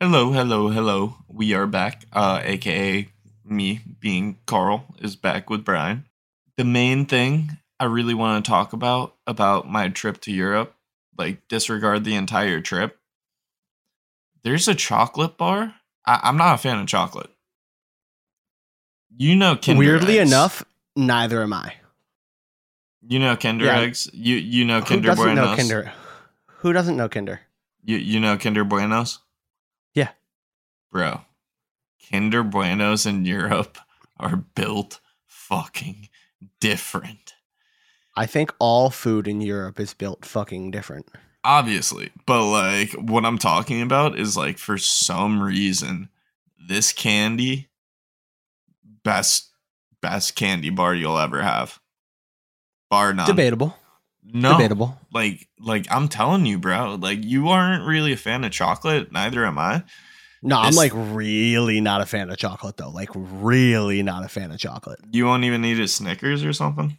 Hello, hello, hello. We are back. Uh, aka me being Carl is back with Brian. The main thing I really want to talk about about my trip to Europe, like disregard the entire trip. There's a chocolate bar. I, I'm not a fan of chocolate. You know, Kinder Weirdly eggs. enough, neither am I. you know Kinder Yeah. eggs. You you know Kinder Who doesn't Buenos. know Kinder? Who doesn't know Kinder? You you know Kinder Buenos? Bro. Kinder Buenos in Europe are built fucking different. I think all food in Europe is built fucking different. Obviously. But like what I'm talking about is like for some reason this candy best best candy bar you'll ever have. Bar none. Debatable. no. Debatable. Like like I'm telling you, bro. Like you aren't really a fan of chocolate, neither am I. No, I'm like really not a fan of chocolate though. Like really not a fan of chocolate. You won't even eat a Snickers or something?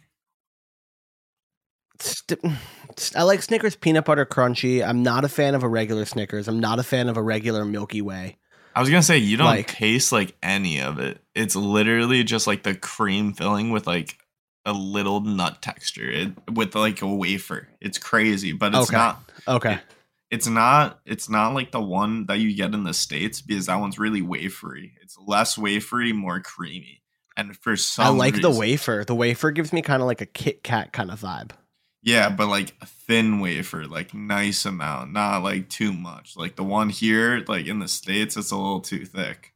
I like Snickers peanut butter crunchy. I'm not a fan of a regular Snickers. I'm not a fan of a regular Milky Way. I was gonna say you don't Like- taste like any of it. It's literally just like the cream filling with like a little nut texture it, with like a wafer. It's crazy, but it's Okay. not. Okay. It's not. It's not like the one that you get in the states because that one's really wafery. It's less wafery, more creamy. And for some, I like the wafer. The wafer gives me kind of like a Kit Kat kind of vibe. Yeah, but like a thin wafer, like nice amount, not like too much. Like the one here, like in the states, it's a little too thick.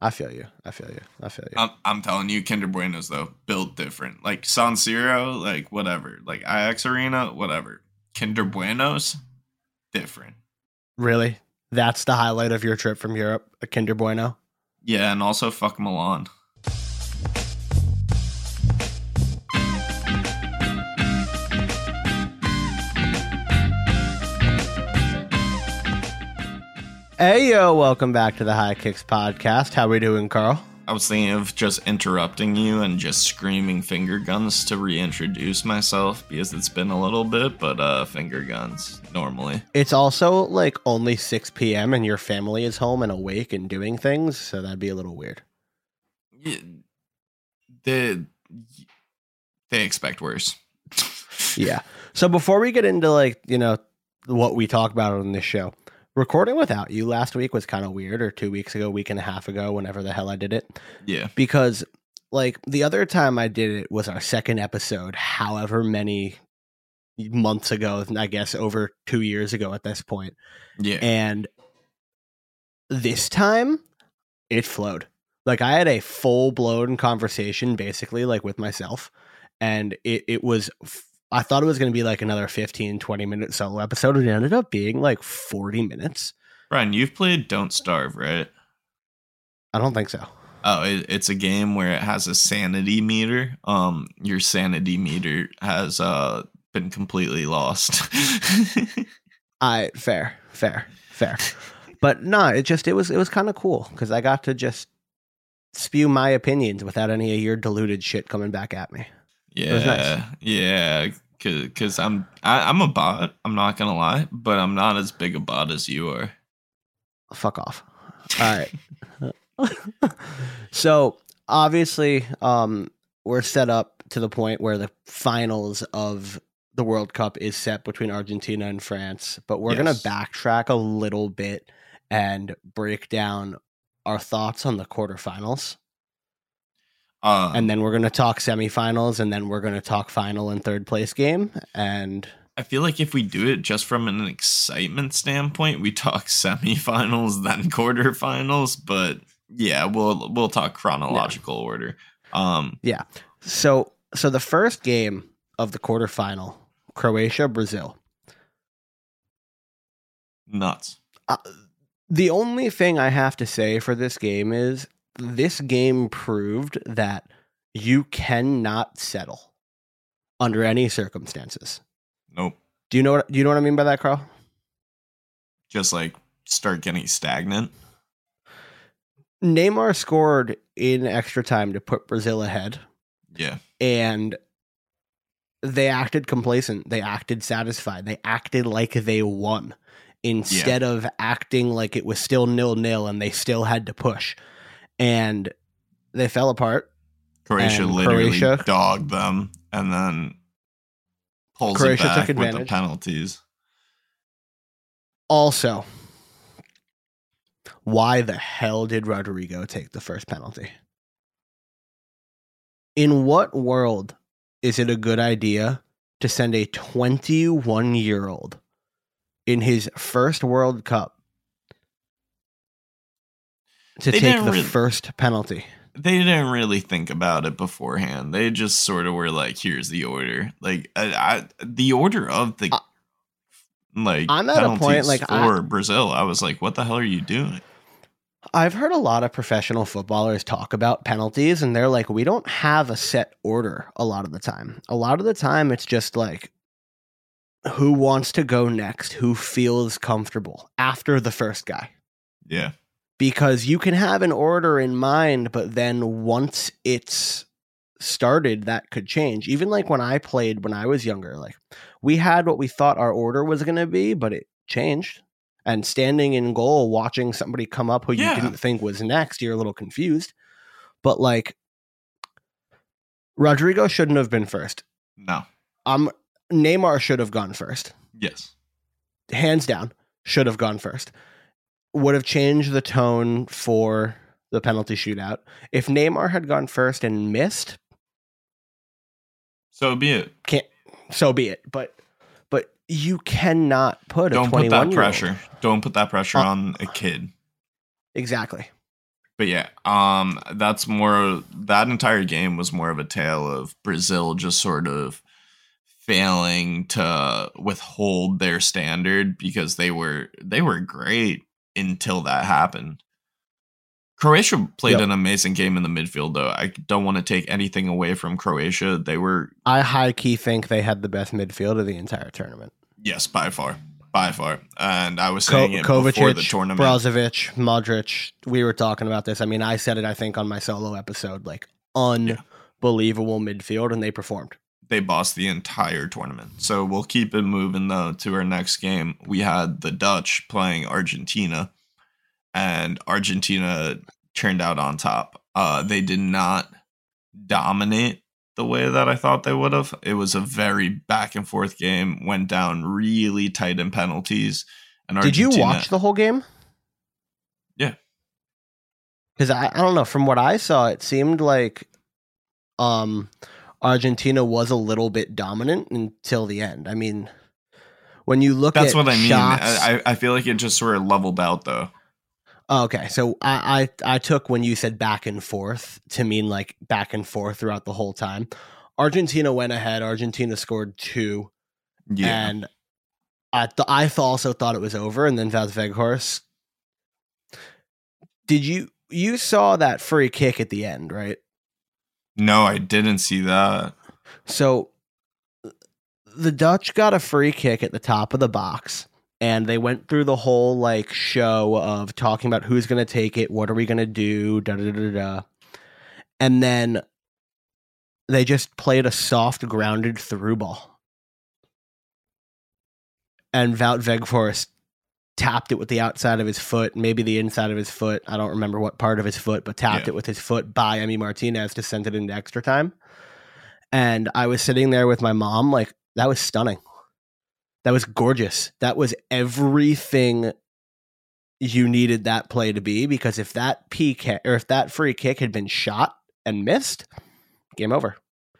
I feel you. I feel you. I feel you. I'm, I'm telling you, Kinder Buenos though, built different. Like San Siro, like whatever. Like IX Arena, whatever. Kinder Buenos, different. really? That's the highlight of your trip from Europe, a Kinder Bueno? Yeah, and also fuck Milan. Hey yo, welcome back to the High Kicks podcast. How are we doing, Carl? I was thinking of just interrupting you and just screaming finger guns to reintroduce myself because it's been a little bit, but uh finger guns normally. It's also like only 6 p.m. and your family is home and awake and doing things, so that'd be a little weird. Yeah, they they expect worse. Yeah. So before we get into like, you know, what we talk about on this show, recording without you last week was kind of weird, or two weeks ago, week and a half ago, whenever the hell I did it. Yeah. because like the other time I did it was our second episode, however many months ago, I guess over two years ago at this point. Yeah. And this time it flowed. Like I had a full blown conversation basically like with myself. And it, it was, f- I thought it was going to be like another 15, 20 minute solo episode. It ended up being like 40 minutes. Brian, you've played Don't Starve, right? I don't think so. Oh, it, it's a game where it has a sanity meter. Um, your sanity meter has uh been completely lost. I fair, fair, fair. but no, it just it was it was kind of cool because I got to just spew my opinions without any of your diluted shit coming back at me. yeah, nice. yeah. Cause, cause I'm I, I'm a bot. I'm not gonna lie, but I'm not as big a bot as you are. Fuck off. All right. so obviously, um, we're set up to the point where the finals of the World Cup is set between Argentina and France, but we're Yes. gonna backtrack a little bit and break down our thoughts on the quarterfinals. Um, and then we're going to talk semifinals and then we're going to talk final and third place game and I feel like if we do it just from an excitement standpoint, we talk semifinals then quarterfinals. But yeah, we'll we'll talk chronological order. Um, yeah. so so the first game of the quarterfinal croatia brazil nuts. uh, the only thing i have to say for this game is this game proved that you cannot settle under any circumstances Nope. do you know what do you know what i mean by that carl Just like start getting stagnant. neymar scored in extra time to put brazil ahead Yeah. and they acted complacent. They acted satisfied. They acted like they won. instead of acting like it was still nil nil and they still had to push. And they fell apart. Croatia literally Croatia- dogged them and then pulls Croatia it back took with the advantage. penalties. Also, why the hell did Rodrygo take the first penalty? In what world is it a good idea to send a 21 year old in his first World Cup to They take the really- first penalty? They didn't really think about it beforehand. They just sort of were like, "Here's the order." Like, I, I, the order of the I- like I'm at a point, like, I- for Brazil. I was like, "What the hell are you doing?" I've heard a lot of professional footballers talk about penalties, and they're like, we don't have a set order a lot of the time. A lot of the time, it's just like, who wants to go next? Who feels comfortable after the first guy? Yeah, Because you can have an order in mind, but then once it's started, that could change. Even like when I played when I was younger, like we had what we thought our order was going to be, but it changed. And standing in goal, watching somebody come up who Yeah. you didn't think was next, you're a little confused. But like, Rodrygo shouldn't have been first. no, Um, Neymar should have gone first, yes, hands down. Should have gone first. Would have changed the tone for the penalty shootout. If Neymar had gone first and missed, so be it. can't so be it. But but you cannot put a Don't put 21 that year old- pressure. Don't put that pressure Uh, on a kid. Exactly. But yeah, um, that's more. That entire game was more of a tale of Brazil just sort of failing to withhold their standard because they were they were great until that happened. Croatia played Yep. an amazing game in the midfield, though. I don't want to take anything away from Croatia. They were I high key think they had the best midfield of the entire tournament. Yes, by far, by far. And I was Ko- saying it before Kovacic, the tournament. Brozovic, Modric. We were talking about this. I mean, I said it. I think on my solo episode, like unbelievable midfield, and they performed. they bossed the entire tournament. So we'll keep it moving though to our next game. We had the Dutch playing Argentina, and Argentina turned out on top. Uh, they did not dominate the way that I thought they would have. It was a very back and forth game. Went down really tight in penalties. And Did you watch the whole game? Yeah. Because I, I don't know. From what I saw, it seemed like um, Argentina was a little bit dominant until the end. I mean, when you look That's at what I mean. shots, I I feel like it just sort of leveled out though. Oh, okay, so I, I I took when you said back and forth to mean like back and forth throughout the whole time. Argentina went ahead. Argentina scored two, Yeah. and I th- I th- also thought it was over. And then Wout Weghorst. Did you you saw that free kick at the end, right? no, I didn't see that. So the Dutch got a free kick at the top of the box and they went through the whole like show of talking about who's going to take it, what are we going to do, da da da da. And then they just played a soft grounded through ball. And Wout Weghorst tapped it with the outside of his foot, maybe the inside of his foot. I don't remember what part of his foot, but tapped Yeah. it with his foot by Emi Martinez to send it into extra time. And I was sitting there with my mom, like, that was stunning. That was gorgeous. That was everything you needed that play to be because if that PK or if that free kick had been shot and missed, game over.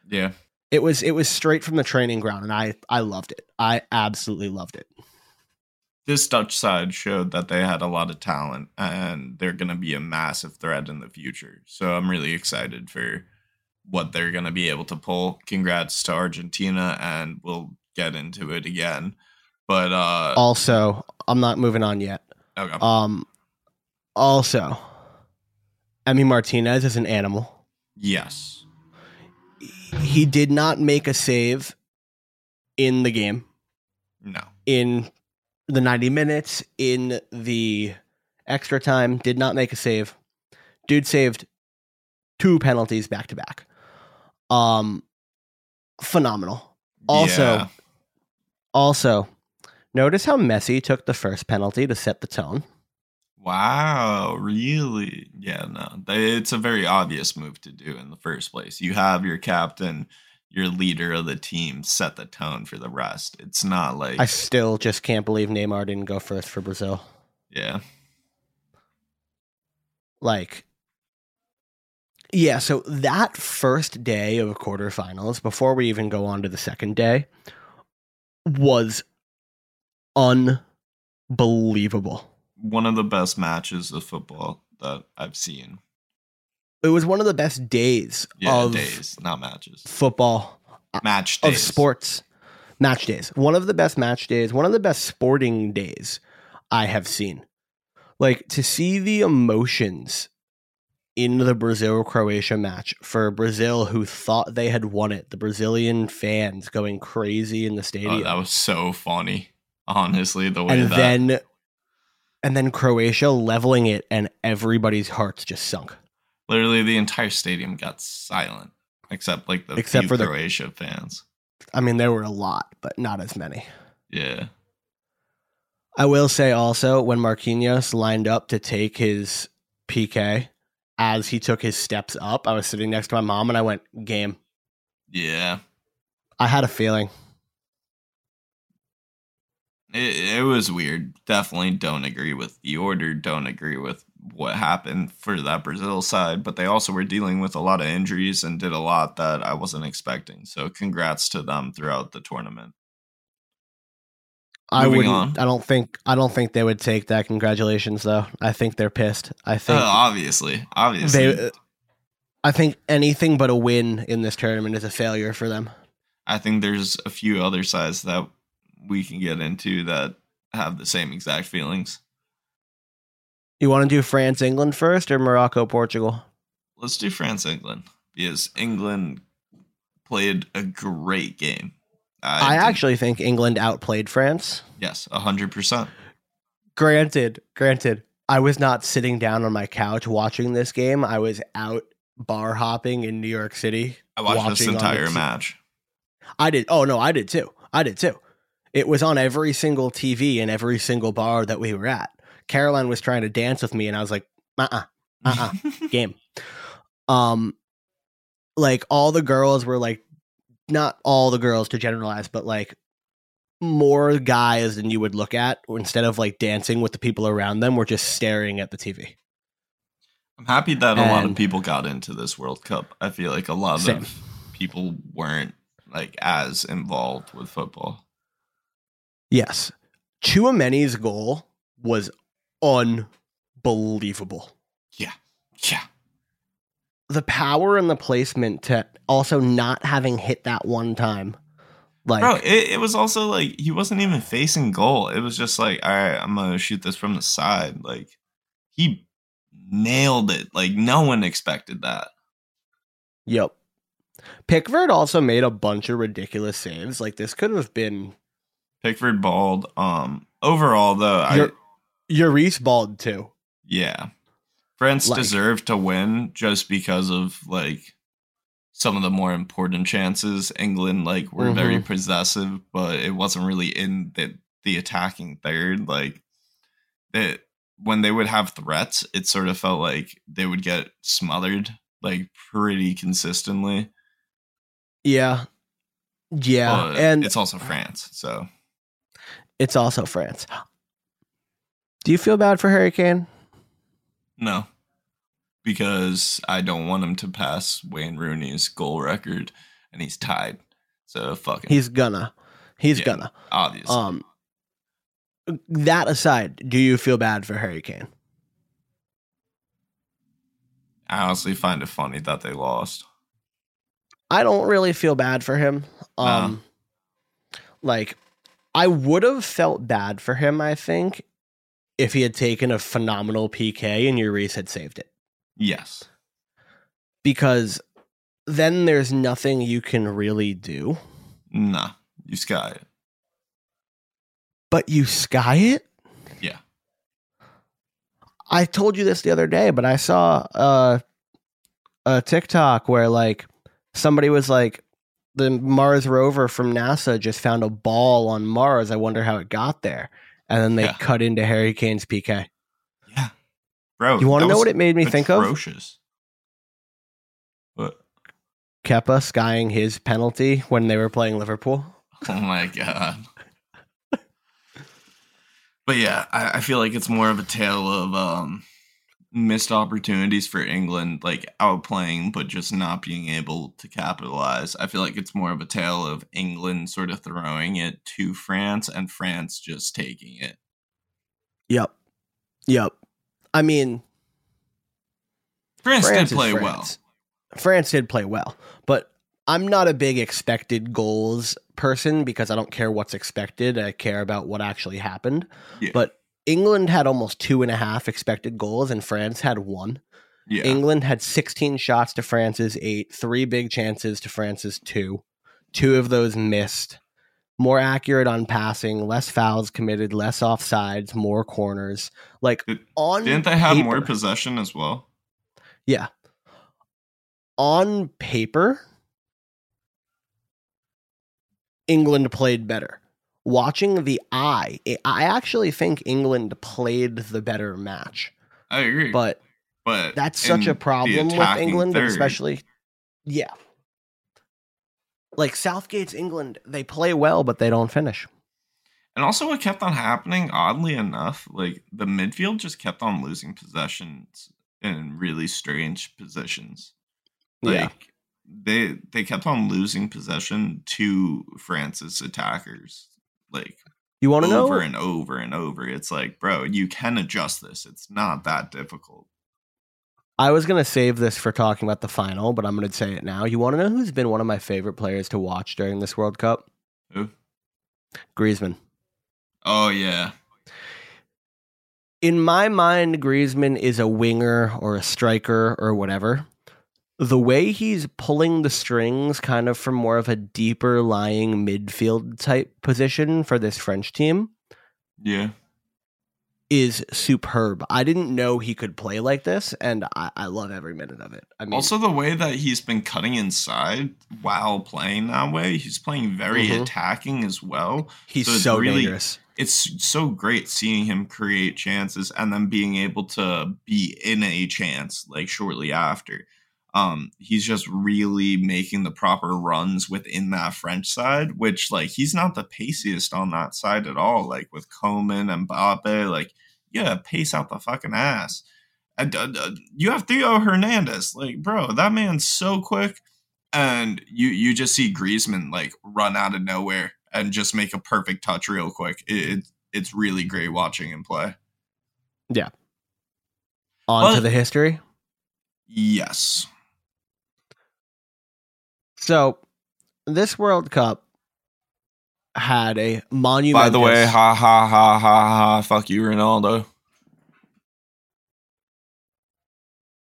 Yeah. It was it was straight from the training ground and I I loved it. I absolutely loved it. this Dutch side showed that they had a lot of talent and they're going to be a massive threat in the future. So I'm really excited for what they're going to be able to pull. Congrats to Argentina and we'll get into it again. But uh Also, I'm not moving on yet. okay. Um also Emi Martinez is an animal. yes. He did not make a save in the game. No. in the 90 minutes in the extra time did not make a save dude saved two penalties back to back um phenomenal Also- Yeah. Also Notice how Messi took the first penalty to set the tone. Wow, really? Yeah, no. It's a very obvious move to do in the first place. You have your captain, your leader of the team set the tone for the rest. It's not like I still just can't believe Neymar didn't go first for Brazil. yeah. Like, yeah, so that first day of quarterfinals, before we even go on to the second day, was unbelievable. One of the best matches of football that I've seen. It was one of the best days Yeah, of days, not matches. football, uh, Match of sports, match days. One of the best match days, one of the best sporting days I have seen. Like to see the emotions in the Brazil Croatia match for Brazil who thought they had won it, the Brazilian fans going crazy in the Oh, stadium. that was so funny. Honestly, the way and that then and then Croatia leveling it and everybody's hearts just sunk. literally the entire stadium got silent, except like the Except for the- Croatia fans. I mean there were a lot, but not as many. Yeah. I will say also when Marquinhos lined up to take his PK, as he took his steps up, I was sitting next to my mom and I went, game. Yeah. I had a feeling. It, it was weird. Definitely don't agree with the order. Don't agree with what happened for that Brazil side. But they also were dealing with a lot of injuries and did a lot that I wasn't expecting. So congrats to them throughout the tournament. I Moving wouldn't on. I don't think I don't think they would take that congratulations though. I think they're pissed. I Uh, think obviously, obviously, they I think anything but a win in this tournament is a failure for them. I think there's a few other sides that we can get into that have the same exact feelings. You want to do France England first or Morocco Portugal? Let's do France England because England played a great game. I, did- actually think England outplayed France. yes, hundred percent. Granted, granted, I was not sitting down on my couch watching this game. I was out bar hopping in New York City. I watched this entire match. I did. Oh no, I did too. I did too. It was on every single TV in every single bar that we were at. Caroline was trying to dance with me, and I was like, "Uh, uh Uh-uh. game." Um, like all the girls were like, not all the girls to generalize, but like more guys than you would look at instead of like dancing with the people around them were just staring at the TV. I'm happy that a lot of people got into this World Cup. I feel like a lot Same. of people weren't like as involved with football. Yes. Chouameni's goal was unbelievable. Yeah. Yeah. The power and the placement to also not having hit that one time. Like Bro, it, it was also like he wasn't even facing goal. It was just like, all right, I'm gonna shoot this from the side. Like he nailed it. Like no one expected that. Yep. Pickford also made a bunch of ridiculous saves. Like this could have been Pickford balled. Um overall though, I Your- Lloris balled too. yeah. France Like- deserved to win just because of like some of the more important chances. England like were very Mm-hmm. possessive, but it wasn't really in the the attacking third. Like it when they would have threats, it sort of felt like they would get smothered like pretty consistently. Yeah. Yeah. But and it's also France, so it's also France. Do you feel bad for Harry Kane? no. Because I don't want him to pass Wayne Rooney's goal record and he's tied. So fucking He's gonna. He's Yeah. gonna. obviously. Um that aside, do you feel bad for Harry Kane? I honestly find it funny that they lost. I don't really feel bad for him. Um like I would have felt bad for him, I think, if he had taken a phenomenal PK and Lloris had saved it. Yes. Because then there's nothing you can really do. Nah. You sky it. But you sky it? Yeah. I told you this the other day, but I saw uh, a TikTok where like somebody was like, the Mars rover from NASA just found a ball on Mars. I wonder how it got there. And then they Yeah. cut into Harry Kane's PK. Bro. You want to know what it made me think of? Atrocious. What? Kepa skying his penalty when they were playing Liverpool. Oh my god. but yeah, I, I feel like it's more of a tale of um missed opportunities for England, like outplaying but just not being able to capitalize. I feel like it's more of a tale of England sort of throwing it to France and France just taking it. Yep. Yep. I mean, France, France did play well. France. France did play well, but I'm not a big expected goals person because I don't care what's expected. I care about what actually happened. Yeah. But England had almost two and a half expected goals, and France had one. Yeah. England had 16 shots to France's eight, three big chances to France's two. Two of those missed. More accurate on passing, less fouls committed, less offsides, more corners. Like Did- on Didn't they have more possession as well? Yeah. On paper, England played better. Watching the eye, I actually think England played the better match. I agree. But but that's such a problem with England, especially yeah. Like Southgate's England, they play well, but they don't finish. And also, what kept on happening, oddly enough, like the midfield just kept on losing possessions in really strange positions. Like Yeah. they they kept on losing possession to France's attackers, like You want to over know? Over and over and over. It's like, bro, you can adjust this. It's not that difficult. I was gonna save this for talking about the final, but I'm gonna say it now. You want to know who's been one of my favorite players to watch during this World Cup? Who? Griezmann. Oh yeah, in my mind, Griezmann is a winger or a striker or whatever. The way he's pulling the strings, kind of from more of a deeper lying midfield type position for this French team, yeah. Is superb. I didn't know he could play like this, and I, I love every minute of it. I mean, Also, the way that he's been cutting inside while playing that way, he's playing very Mhm. attacking as well. he's so so, it's really- dangerous. It's so great seeing him create chances and then being able to be in a chance like shortly after. Um, he's just really making the proper runs within that French side, which like he's not the paciest on that side at all. Like with Coman and Mbappe, like yeah, pace out the fucking ass. And uh, uh, you have Theo Hernandez, like bro, that man's so quick, and you you just see Griezmann like run out of nowhere and just make a perfect touch real quick. It, it it's really great watching him play. Yeah. On Well- to the history. Yes. So, this World Cup had a monumental. By the way, ha ha ha ha ha, fuck you, Ronaldo.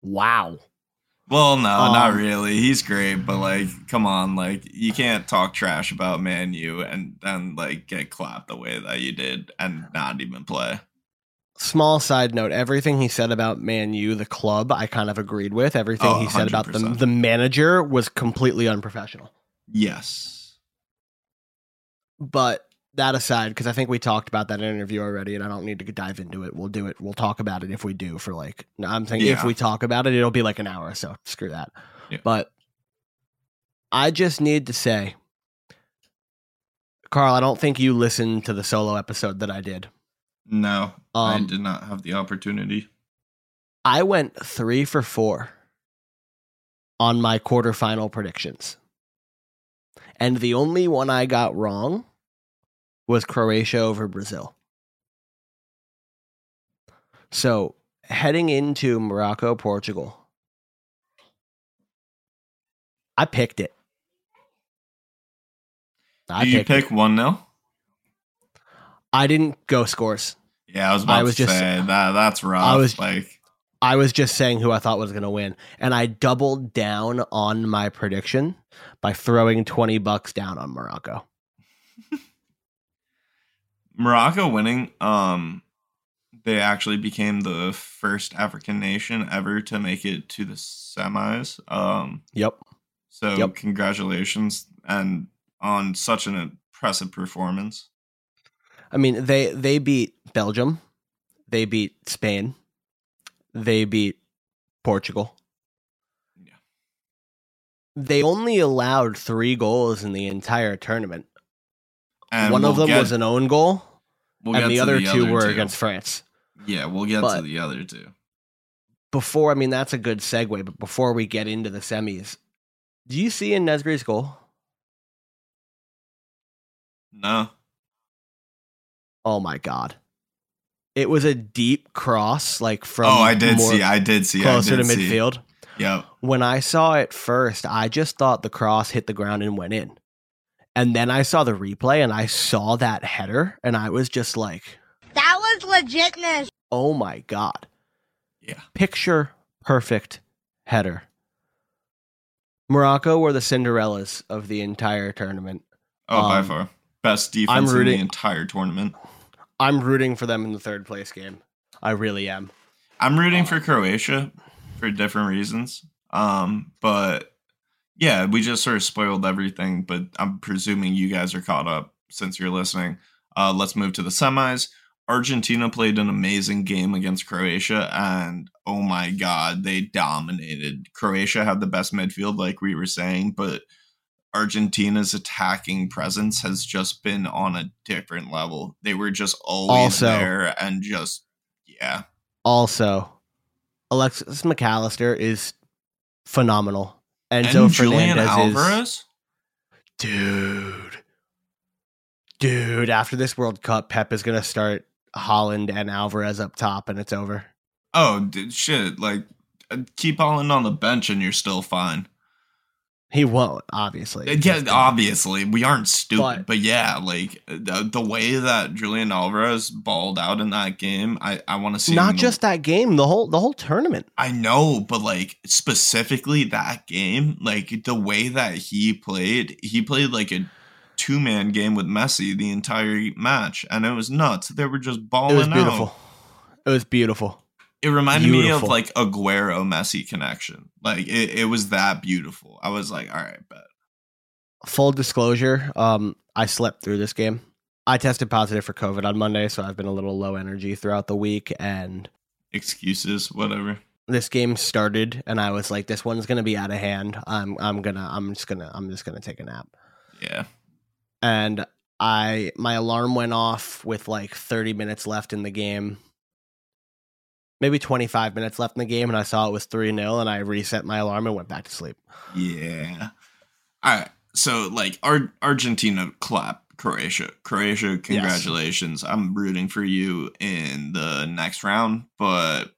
wow. Well, no, not Um, really. He's great, but like, come on, like, you can't talk trash about Man U and then like get clapped the way that you did and not even play. Small side note: everything he said about Man U, the club, I kind of agreed with. Everything Oh, he said about the 100%. the manager was completely unprofessional. Yes. But that aside, because I think we talked about that interview already, and I don't need to dive into it. We'll do it. We'll talk about it if we do for like. I'm thinking if we talk about it, it'll be like an hour. So screw that. Yeah. But I just need to say, Carl, I don't think you listened to the solo episode that I did. No, I Um, did not have the opportunity. I went three for four on my quarterfinal predictions. And the only one I got wrong was Croatia over Brazil. So heading into Morocco, Portugal, I picked it. I Do you pick one 0 I didn't go scores. Yeah, I was about I was to just- say that. That's rough. I was- like, I was just saying who I thought was going to win, and I doubled down on my prediction by throwing twenty bucks down on Morocco. Morocco winning, um, they actually became the first African nation ever to make it to the semis. Um, Yep. so Yep. congratulations. and on such an impressive performance. I mean, they they beat Belgium, they beat Spain, they beat Portugal. Yeah. They only allowed three goals in the entire tournament. And One of we'll them get- was an own goal, we'll and the other two were two. against France. Yeah, we'll get to the other two. Before, I mean, that's a good segue. But before we get into the semis, do you see En-Nesyri's goal? No. Oh my god! It was a deep cross, like from oh, I did more see. I did see. closer I to did see. midfield. Yep. when I saw it first, I just thought the cross hit the ground and went in. And then I saw the replay and I saw that header and I was just like, That was legitness. oh my God. Yeah. Picture perfect header. Morocco were the Cinderellas of the entire tournament. Oh, by Um, far best I'm defense in the entire tournament. I'm rooting for them in the third place game. I really am. I'm rooting for Croatia for different reasons. Um, but yeah, we just sort of spoiled everything. But I'm presuming you guys are caught up since you're listening. Uh, let's move to the semis. Argentina played an amazing game against Croatia, and oh my god, they dominated. Croatia had the best midfield, like we were saying, but Argentina's attacking presence has just been on a different level. They were just always Also- there and just yeah. Also, Alexis Mac Allister is phenomenal. Enzo and Julian Fernandez is Alvarez. dude dude after this world cup pep is gonna start Haaland and alvarez up top and it's over Oh dude, shit! Like, uh, keep Haaland on the bench and you're still fine. He won't obviously Yeah, obviously we aren't stupid, But- but, yeah, like the, the way that Julian Alvarez balled out in that game, I I want to see. not the- just that game the whole the whole tournament I know, but like specifically that game, like the way that he played, he played like a two man game with Messi the entire match, and it was nuts. They were just balling it was out. beautiful it was beautiful It reminded me of Beautiful. like Aguero Messi connection. Like it, it was that beautiful. I was like, all right, bet. full disclosure um i slept through this game i tested positive for covid on monday so i've been a little low energy throughout the week and Excuses, whatever. this game started and i was like this one's gonna be out of hand i'm i'm gonna i'm just gonna i'm just gonna take a nap Yeah. and I my alarm went off with like 30 minutes left in the game. Maybe 25 minutes left in the game and I saw it was 3-0 and I reset my alarm and went back to sleep. Yeah. All right. So like Ar- Argentina clap Croatia. Croatia, congratulations. I'm rooting for you in the next round, but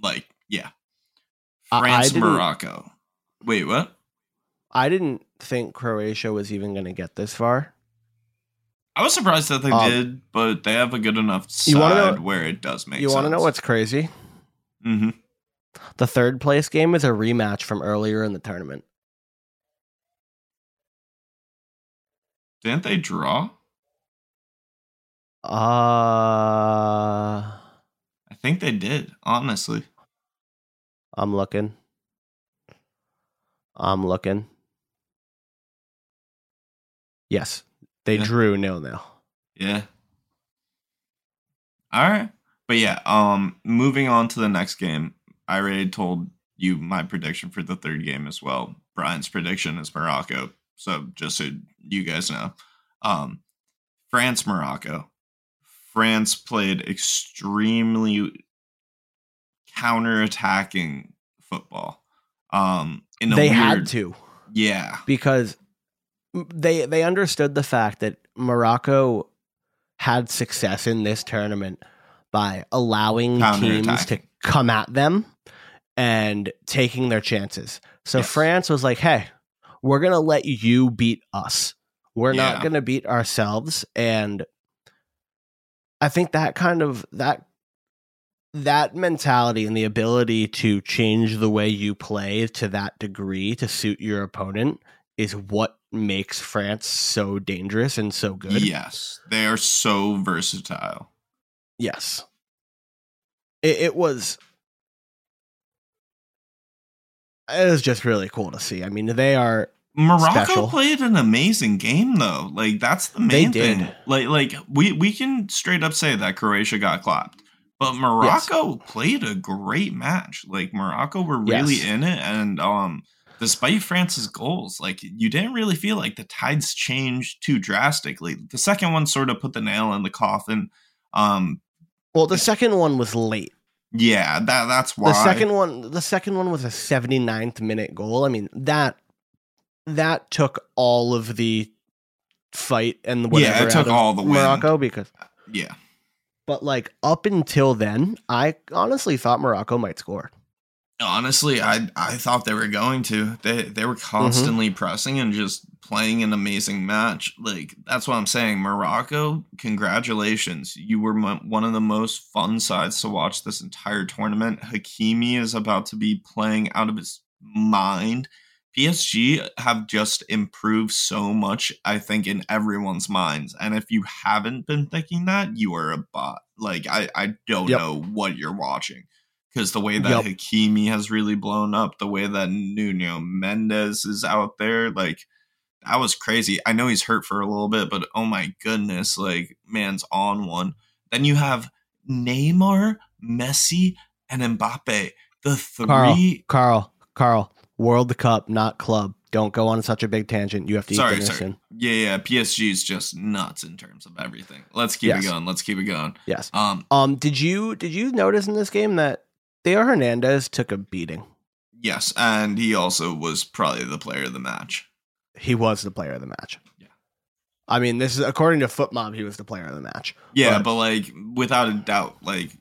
like, yeah. I- I France, Morocco. Wait, what? I didn't think Croatia was even going to get this far. I was surprised that they Um, did, but they have a good enough side know- where it does make you want to know what's crazy? Mm-hmm. The third place game is a rematch from earlier in the tournament. Didn't they draw? Uh I think they did, honestly. I'm looking. I'm looking. Yes, they Yeah. drew nil nil. Yeah. All right. But yeah, um moving on to the next game. I already told you my prediction for the third game as well. Brian's prediction is Morocco. So just so you guys know. Um France Morocco. France played extremely counter-attacking football. Um in a They weird, had to. Yeah. because they they understood the fact that Morocco had success in this tournament by allowing teams to come at them and taking their chances. So Yes. France was like, "Hey, we're going to let you beat us. We're not going to beat ourselves." And I think that kind of that that mentality and the ability to change the way you play to that degree to suit your opponent is what makes France so dangerous and so good. Yes. They are so versatile. Yes. It, it was it was just really cool to see. I mean, they are Morocco special. played an amazing game though. Like that's the main thing. Like like we we can straight up say that Croatia got clapped. But Morocco played a great match. Like Morocco were really Yes. in it and um despite France's goals, like you didn't really feel like the tides changed too drastically. The second one sort of put the nail in the coffin. Um Well, the second one was late. yeah, that that's why The second one, the second one was a 79th minute goal. I mean that that took all of the fight and whatever. Yeah, it took all the wind. Morocco because, Yeah. but like up until then, I honestly thought Morocco might score. Honestly, I I thought they were going to. They they were mm-hmm. constantly pressing and just playing an amazing match. Like that's what I'm saying. Morocco, congratulations! You were mo- one of the most fun sides to watch this entire tournament. Hakimi is about to be playing out of his mind. PSG have just improved so much, I think, in everyone's minds. And if you haven't been thinking that, you are a bot. Like I, I don't Yep. know what you're watching because the way that Yep. Hakimi has really blown up, the way that Nuno Mendes is out there, like that was crazy. I know he's hurt for a little bit, but oh my goodness, like man's on one. Then you have Neymar, Messi, and Mbappe. The three. Carl, Carl, Carl, World Cup, not club. Don't go on such a big tangent. You have to Sorry, sorry. soon. Yeah, yeah. PSG is just nuts in terms of everything. Let's keep Yes. it going. Let's keep it going. Yes. Um, Um. Did you did you notice in this game that Theo Hernandez took a beating? yes, and he also was probably the player of the match. He was the player of the match. Yeah. I mean, this is according to FotMob. He was the player of the match. Yeah, But- but, like without a doubt, like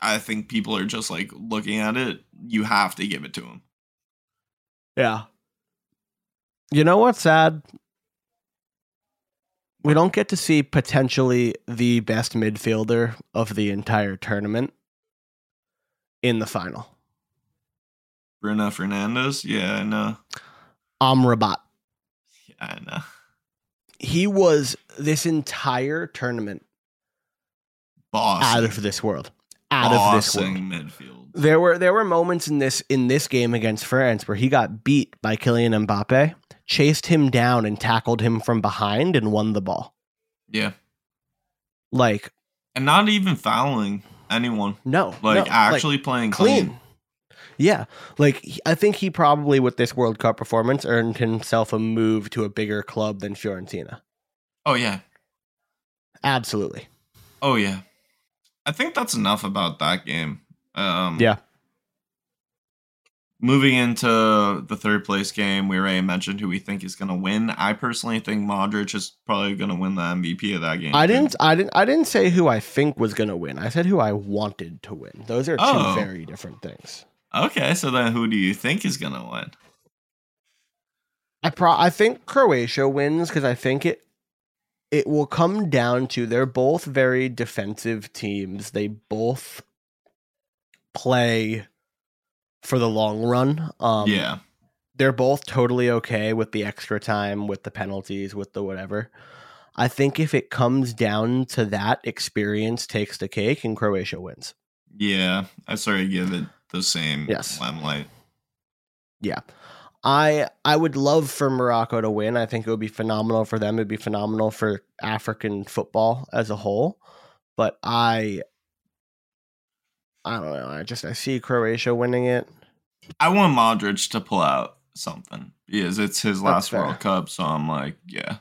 I think people are just like looking at it. You have to give it to him. Yeah. You know what's sad? We don't get to see potentially the best midfielder of the entire tournament in the final. Bruno Fernandes. Yeah, I know. Amrabat. Yeah, I know. He was this entire tournament Boss. out of this world. Out of this world. midfield. There were there were moments in this in this game against France where he got beat by Kylian Mbappe, chased him down and tackled him from behind and won the ball. Yeah, Like and not even fouling anyone. no, Like no, actually playing clean. clean. Yeah, like I think he probably with this World Cup performance earned himself a move to a bigger club than Fiorentina. Oh yeah. Absolutely. Oh yeah. I think that's enough about that game. Um, Yeah. Moving into the third place game, we already mentioned who we think is going to win. I personally think Modric is probably going to win the MVP of that game. I too. didn't I didn't I didn't say who I think was going to win. I said who I wanted to win. Those are two Oh. very different things. Okay, so then who do you think is going to win? I pro I think Croatia wins because I think it it will come down to they're both very defensive teams. They both play for the long run. Um, yeah. they're both totally okay with the extra time, with the penalties, with the whatever. I think if it comes down to that, experience takes the cake and Croatia wins. Yeah. I sort of give it the same Yes. limelight. Yeah. I I would love for Morocco to win. I think it would be phenomenal for them. It'd be phenomenal for African football as a whole. But I I don't know. I just I see Croatia winning it. I want Modric to pull out something because it's his last. World Cup. So I'm like, yeah.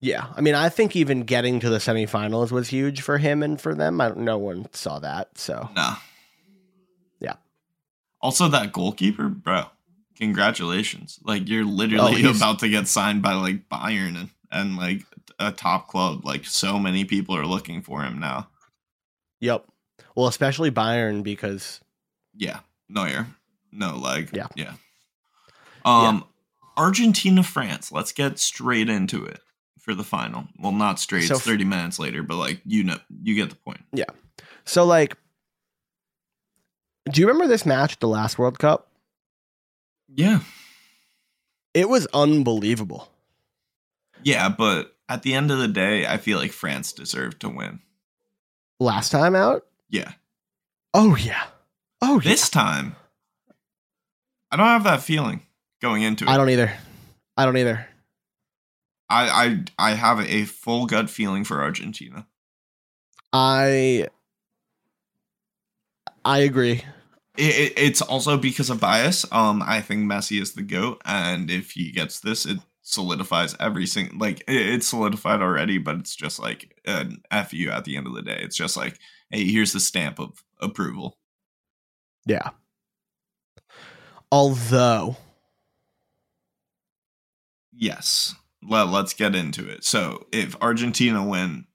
Yeah. I mean, I think even getting to the semifinals was huge for him and for them. I don't, no one saw that. So No. Yeah. Also, that goalkeeper, bro. Congratulations! Like you're Oh, literally he's- about to get signed by like Bayern and, and like a top club. Like so many people are looking for him now. Yep. Well, especially Bayern because Yeah, Neuer, no leg. Yeah. yeah. Um, Argentina, France. Let's get straight into it for the final. Well, not straight. So it's thirty minutes later, but like you know, you get the point. Yeah. So like do you remember this match at the last World Cup? Yeah, It was unbelievable. yeah, but at the end of the day, I feel like France deserved to win. Last time out? Yeah. Oh yeah. Oh yeah. This time, I don't have that feeling going into it. I don't either. I don't either. I I I have a full gut feeling for Argentina. I I agree. It, it, it's also because of bias. Um, I think Messi is the goat, and if he gets this, it solidifies every single like it, it's solidified already. But it's just like an fu at the end of the day. It's just like, hey, here's the stamp of approval. Yeah. Although, Yes, Let, let's get into it. So, if Argentina win,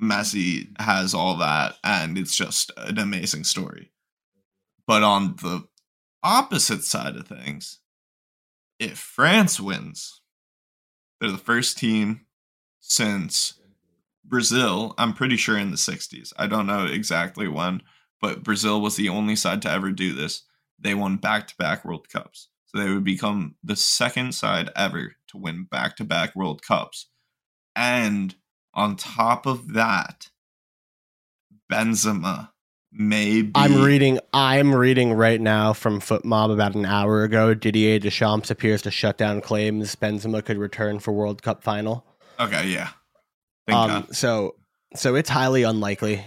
Messi has all that, and it's just an amazing story. But on the opposite side of things, if France wins, they're the first team since Brazil, I'm pretty sure in the 60s. I don't know exactly when, but Brazil was the only side to ever do this. They won back to back World Cups. So they would become the second side ever to win back to back World Cups. And on top of that, Benzema maybe. I'm reading. I'm reading right now from FotMob about an hour ago. Didier Deschamps appears to shut down claims Benzema could return for World Cup final. Okay, yeah. Um, so so it's highly unlikely.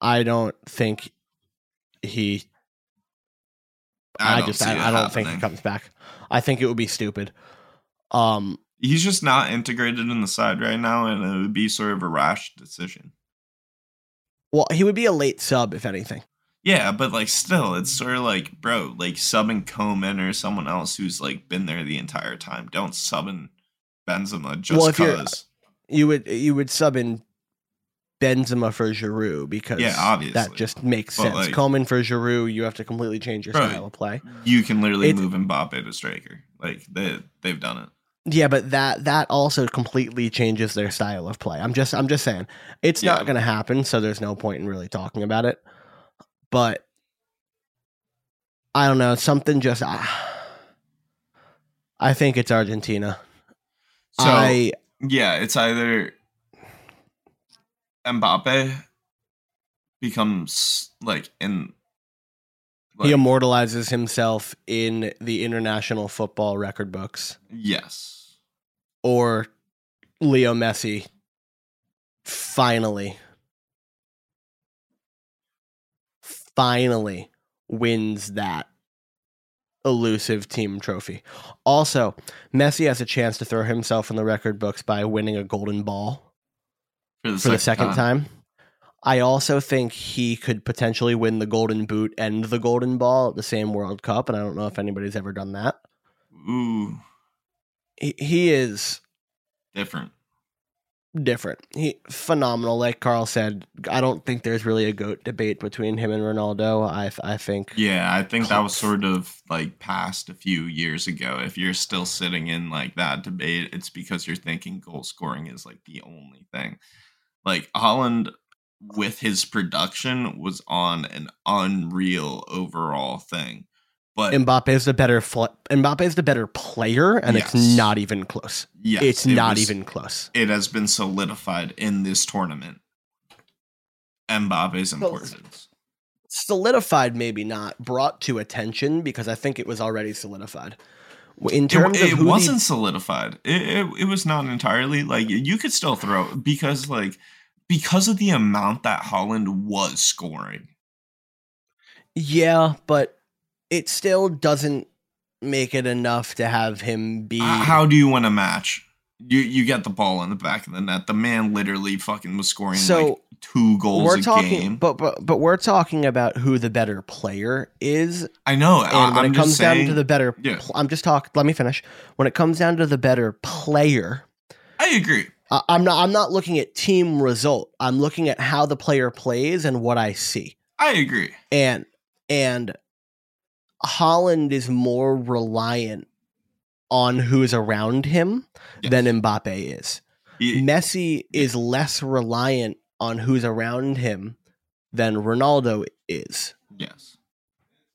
I don't think he. I, don't just I, I don't think he comes back. I think it would be stupid. Um, He's just not integrated in the side right now, and it would be sort of a rash decision. well, he would be a late sub if anything. Yeah, but like still, it's sort of like, bro, like subbing Coman or someone else who's like been there the entire time. Don't sub in Benzema just Well, cause. You would you would sub in Benzema for Giroud because Yeah, obviously. that just makes But, sense. like- Coman for Giroud, you have to completely change your Right. style of play. You can literally It's- move Mbappe to striker. Like they they've done it. Yeah, but that that also completely changes their style of play. I'm just I'm just saying it's Yeah. not going to happen, so there's no point in really talking about it. But I don't know, something just I, I think it's Argentina. So I yeah, it's either Mbappe becomes like in he immortalizes himself in the international football record books. Yes. or Leo Messi finally. Finally wins that elusive team trophy. Also, Messi has a chance to throw himself in the record books by winning a golden ball For the for the second time. I also think he could potentially win the golden boot and the golden ball at the same World Cup, and I don't know if anybody's ever done that. Ooh, He, he is different. Different. He phenomenal. Like Carl said, I don't think there's really a goat debate between him and Ronaldo. I I think Yeah, I think that was sort of like past a few years ago. If you're still sitting in like that debate, it's because you're thinking goal scoring is like the only thing. Like Haaland with his production was on an unreal overall thing. But Mbappe's the better fl- Mbappe's the better player, and Yes. it's not even close. yes, it's it not was- even close. it has been solidified in this tournament. Mbappe's importance. Solidified, maybe not. Brought to attention because I think it was already solidified. In It, terms it of who wasn't the, solidified. It, it it was not entirely like you could still throw because like because of the amount that Haaland was scoring. yeah, but it still doesn't make it enough to have him be. How do you win a match? You you get the ball in the back of the net. The man literally fucking was scoring So, like two goals we're a talking, game. but but but we're talking about who the better player is, I know. and I, when I'm it comes just down to the better, Yeah. pl- I'm just talking. Let me finish. When it comes down to the better player, I agree. I- I'm not. I'm not looking at team result. I'm looking at how the player plays and what I see. I agree. And and Haaland is more reliant on who's around him Yes. than Mbappe is. Messi is less reliant on who's around him than Ronaldo is. yes.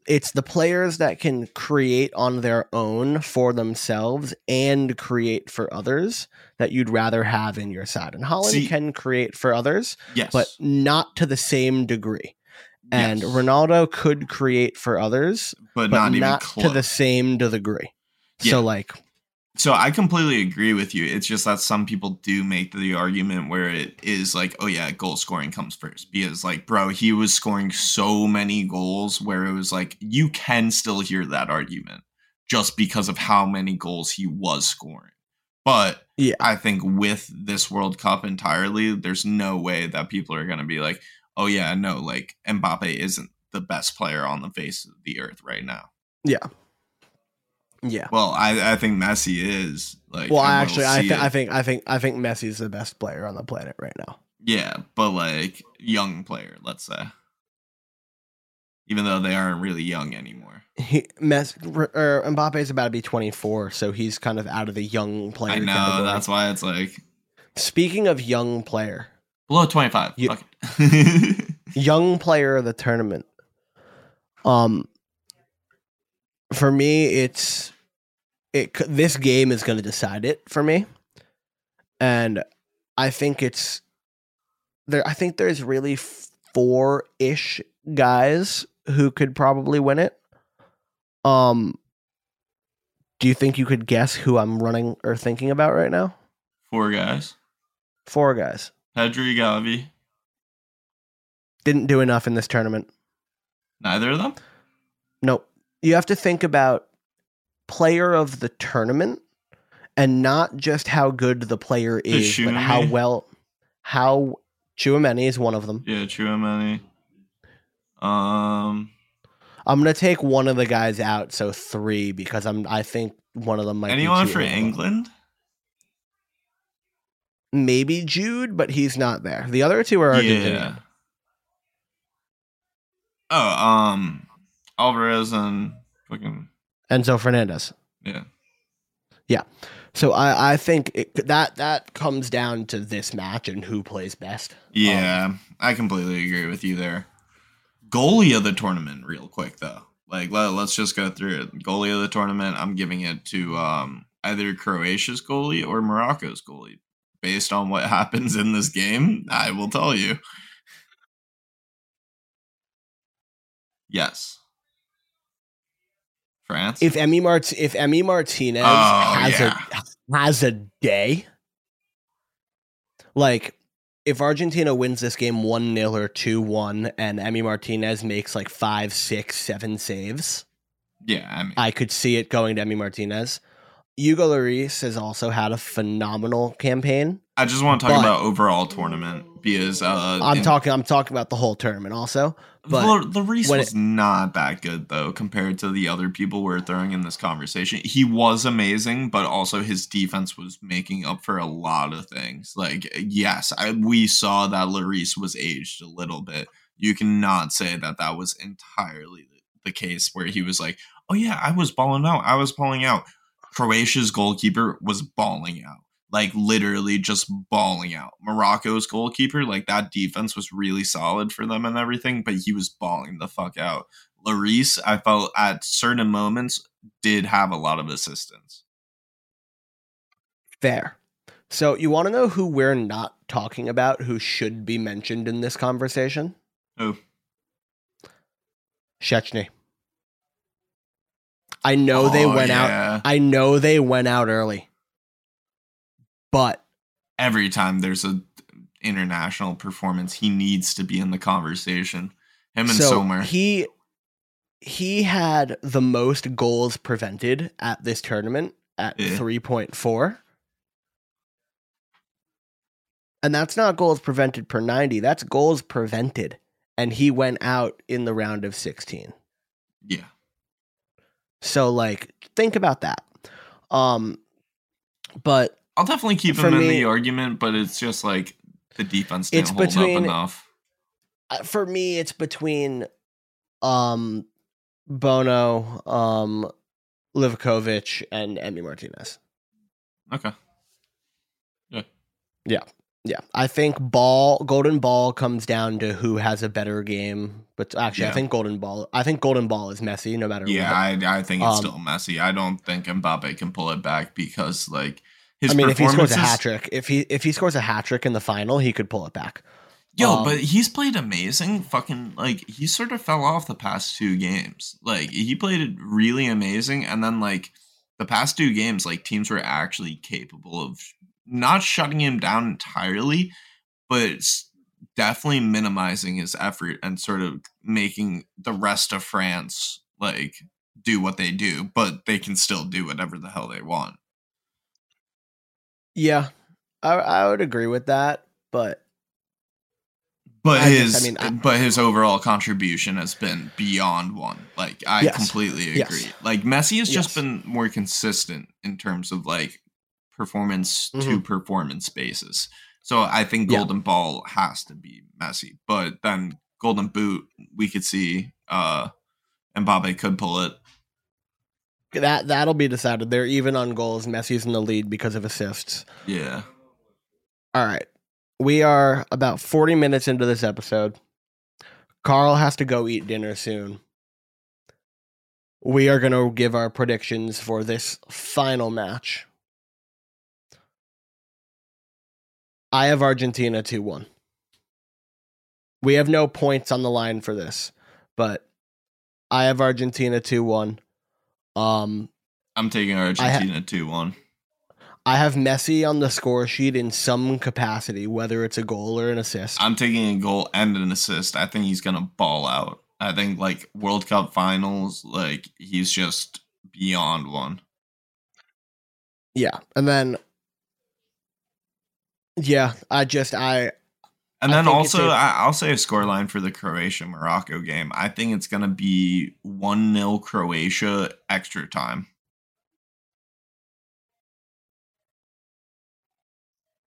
It's the players that can create on their own for themselves and create for others that you'd rather have in your side. And Haaland See- can create for others, Yes. but not to the same degree. And Yes. Ronaldo could create for others, but, but not not, even close. to the same degree. Yeah. So like So I completely agree with you. It's just that some people do make the argument where it is like, oh yeah, goal scoring comes first because like, bro, he was scoring so many goals where it was like you can still hear that argument just because of how many goals he was scoring. But Yeah. I think with this World Cup entirely, there's no way that people are going to be like, oh yeah, no, like Mbappe isn't the best player on the face of the earth right now. Yeah. Yeah. Well, I, I think Messi is like. Well, we'll actually, I, th- I think I think I think Messi's the best player on the planet right now. Yeah, but like young player, let's say. Even though they aren't really young anymore. He, Messi, or er, Mbappe's about to be 24, so he's kind of out of the young player. I know, category. that's why it's like Speaking of young player, below 25. You- it. young player of the tournament. Um, for me, it's it. This game is going to decide it for me, and I think it's there. I think there's really four ish guys who could probably win it. Um, do you think you could guess who I'm running or thinking about right now? Four guys. Four guys Pedri, Gavi. didn't do enough in this tournament. Neither of them? Nope. You have to think about player of the tournament and not just how good the player is, but how well how Chouameni is one of them. Yeah, Chouameni. Um, I'm gonna take one of the guys out, so three because I'm I think one of them might. be anyone for. England? Maybe Jude, but he's not there. The other two are Argentina. Yeah. Oh, um, Alvarez and fucking Enzo Fernandez. yeah. Yeah. So I I think it, that that comes down to this match and who plays best. Yeah, I completely agree with you there. Goalie of the tournament, real quick though. Like let, let's just go through it. Goalie of the tournament, I'm giving it to um, either Croatia's goalie or Morocco's goalie. Based on what happens in this game, I will tell you. Yes. France. If Emi Mart if Emi Martinez Oh, has yeah. a has a day, like if Argentina wins this game one 0 or two one, and Emi Martinez makes like five, six, seven saves, yeah, I mean, I could see it going to Emi Martinez. Hugo Lloris has also had a phenomenal campaign. I just want to talk about overall tournament because uh, I'm in- talking. I'm talking about the whole tournament also. but Lor- Lloris was not that good though compared to the other people we're throwing in this conversation. He was amazing, but also his defense was making up for a lot of things. Like, yes, I, we saw that Lloris was aged a little bit. You cannot say that that was entirely the, the case where he was like, "Oh yeah, I was balling out. I was balling out." Croatia's goalkeeper was bawling out like literally just bawling out. Morocco's goalkeeper, like that defense was really solid for them and everything, but he was bawling the fuck out. Lloris, I felt at certain moments did have a lot of assistance. Fair. So you want to know who we're not talking about? Who should be mentioned in this conversation? Who? Szczęsny. I know they Oh, went out. I know they went out early. But Every time there's a international performance, he needs to be in the conversation. Him and so Sommer. he he had the most goals prevented at this tournament at Yeah. 3.4. And that's not goals prevented per 90, that's goals prevented. And he went out in the round of 16. yeah. So like think about that. Um but I'll definitely keep him in me- the argument, but it's just like the defense didn't It's hold between- up enough. for me it's between um Bono, um Livaković and Emi Martinez. Okay. Yeah. Yeah, I think ball golden ball comes down to who has a better game. But actually, I think golden ball. I think golden ball is Messi no matter Yeah, what. I, I think it's Um, still Messi. I don't think Mbappe can pull it back because like his I mean, if he scores a hat trick, if he if he scores a hat trick in the final, he could pull it back. Yo, Um, but he's played amazing. Fucking like he sort of fell off the past two games. Like he played it really amazing, and then like the past two games, like teams were actually capable of not shutting him down entirely, but definitely minimizing his effort and sort of making the rest of France like do what they do, but they can still do whatever the hell they want. Yeah, I, I would agree with that, but But I his, just- I mean, I- but his overall contribution has been beyond one. Like I Yes. completely agree. Yes. Like Messi has just been more consistent in terms of like performance to performance basis. So I think Mm-hmm. Yeah. Golden Ball has to be Messi, but then Golden Boot we could see uh Mbappe could pull it. that that'll be decided. They're even on goals. Messi's in the lead because of assists. Yeah. All right. We are about 40 minutes into this episode. Carl has to go eat dinner soon. We are going to give our predictions for this final match. I have Argentina 2 1. We have no points on the line for this, but I have Argentina 2 1. Um, I'm taking Argentina 2-1. I have Messi on the score sheet in some capacity, whether it's a goal or an assist. I'm taking a goal and an assist. I think he's gonna ball out. I think like World Cup finals, like he's just beyond one. Yeah, and then yeah, I just I And then it's also, a- I I'll say a scoreline for the Croatia Morocco game. I think it's gonna be one 0 Croatia extra time.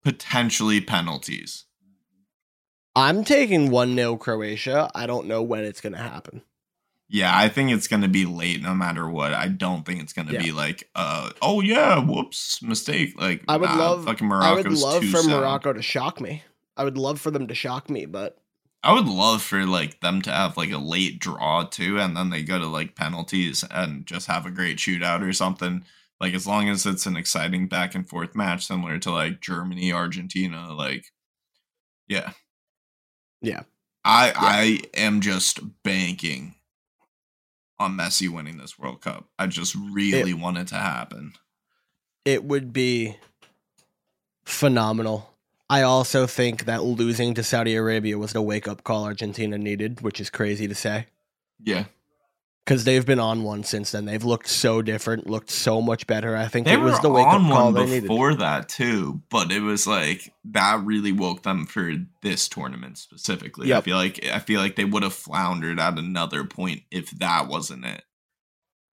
Potentially penalties. I'm taking one 0 Croatia. I don't know when it's gonna happen. Yeah, I think it's gonna be late no matter what. I don't think it's gonna Yeah. be like, uh, oh yeah, whoops, mistake. Like I would nah, love- fucking I would Morocco's love for. Morocco to shock me. I would love for them to shock me, but I would love for like them to have like a late draw too, and then they go to like penalties and just have a great shootout or something. Like as long as it's an exciting back and forth match, similar to like Germany, Argentina, like yeah, Yeah. I I am just banking on Messi winning this World Cup. I just really want it to happen. it would be phenomenal. I also think that losing to Saudi Arabia was the wake up call Argentina needed, which is crazy to say. Yeah, Because they've been on one since then. They've looked so different, looked so much better. I think they it was the wake up call one they needed. before that too, but it was like that really woke them for this tournament specifically. I feel like I feel like they would have floundered at another point if that wasn't it.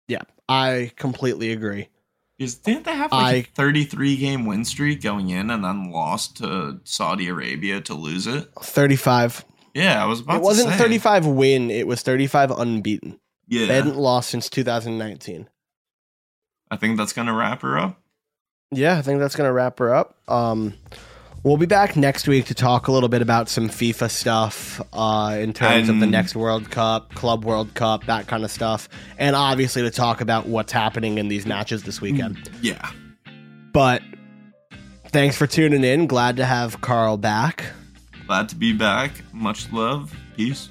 Yeah, I completely agree. Because didn't they have like a I- 33 game win streak going in and then lost to Saudi Arabia to lose it? 35. Yeah, I was about it wasn't say. 35 win, it was 35 unbeaten. Yeah, They hadn't lost since 2019. I think that's gonna wrap her up. Yeah, I think that's going to wrap her up. Um, we'll be back next week to talk a little bit about some FIFA stuff uh, in terms of the next World Cup, Club World Cup, that kind of stuff. And obviously to talk about what's happening in these matches this weekend. Yeah, But thanks for tuning in. Glad to have Carl back. glad to be back. Much love. Peace.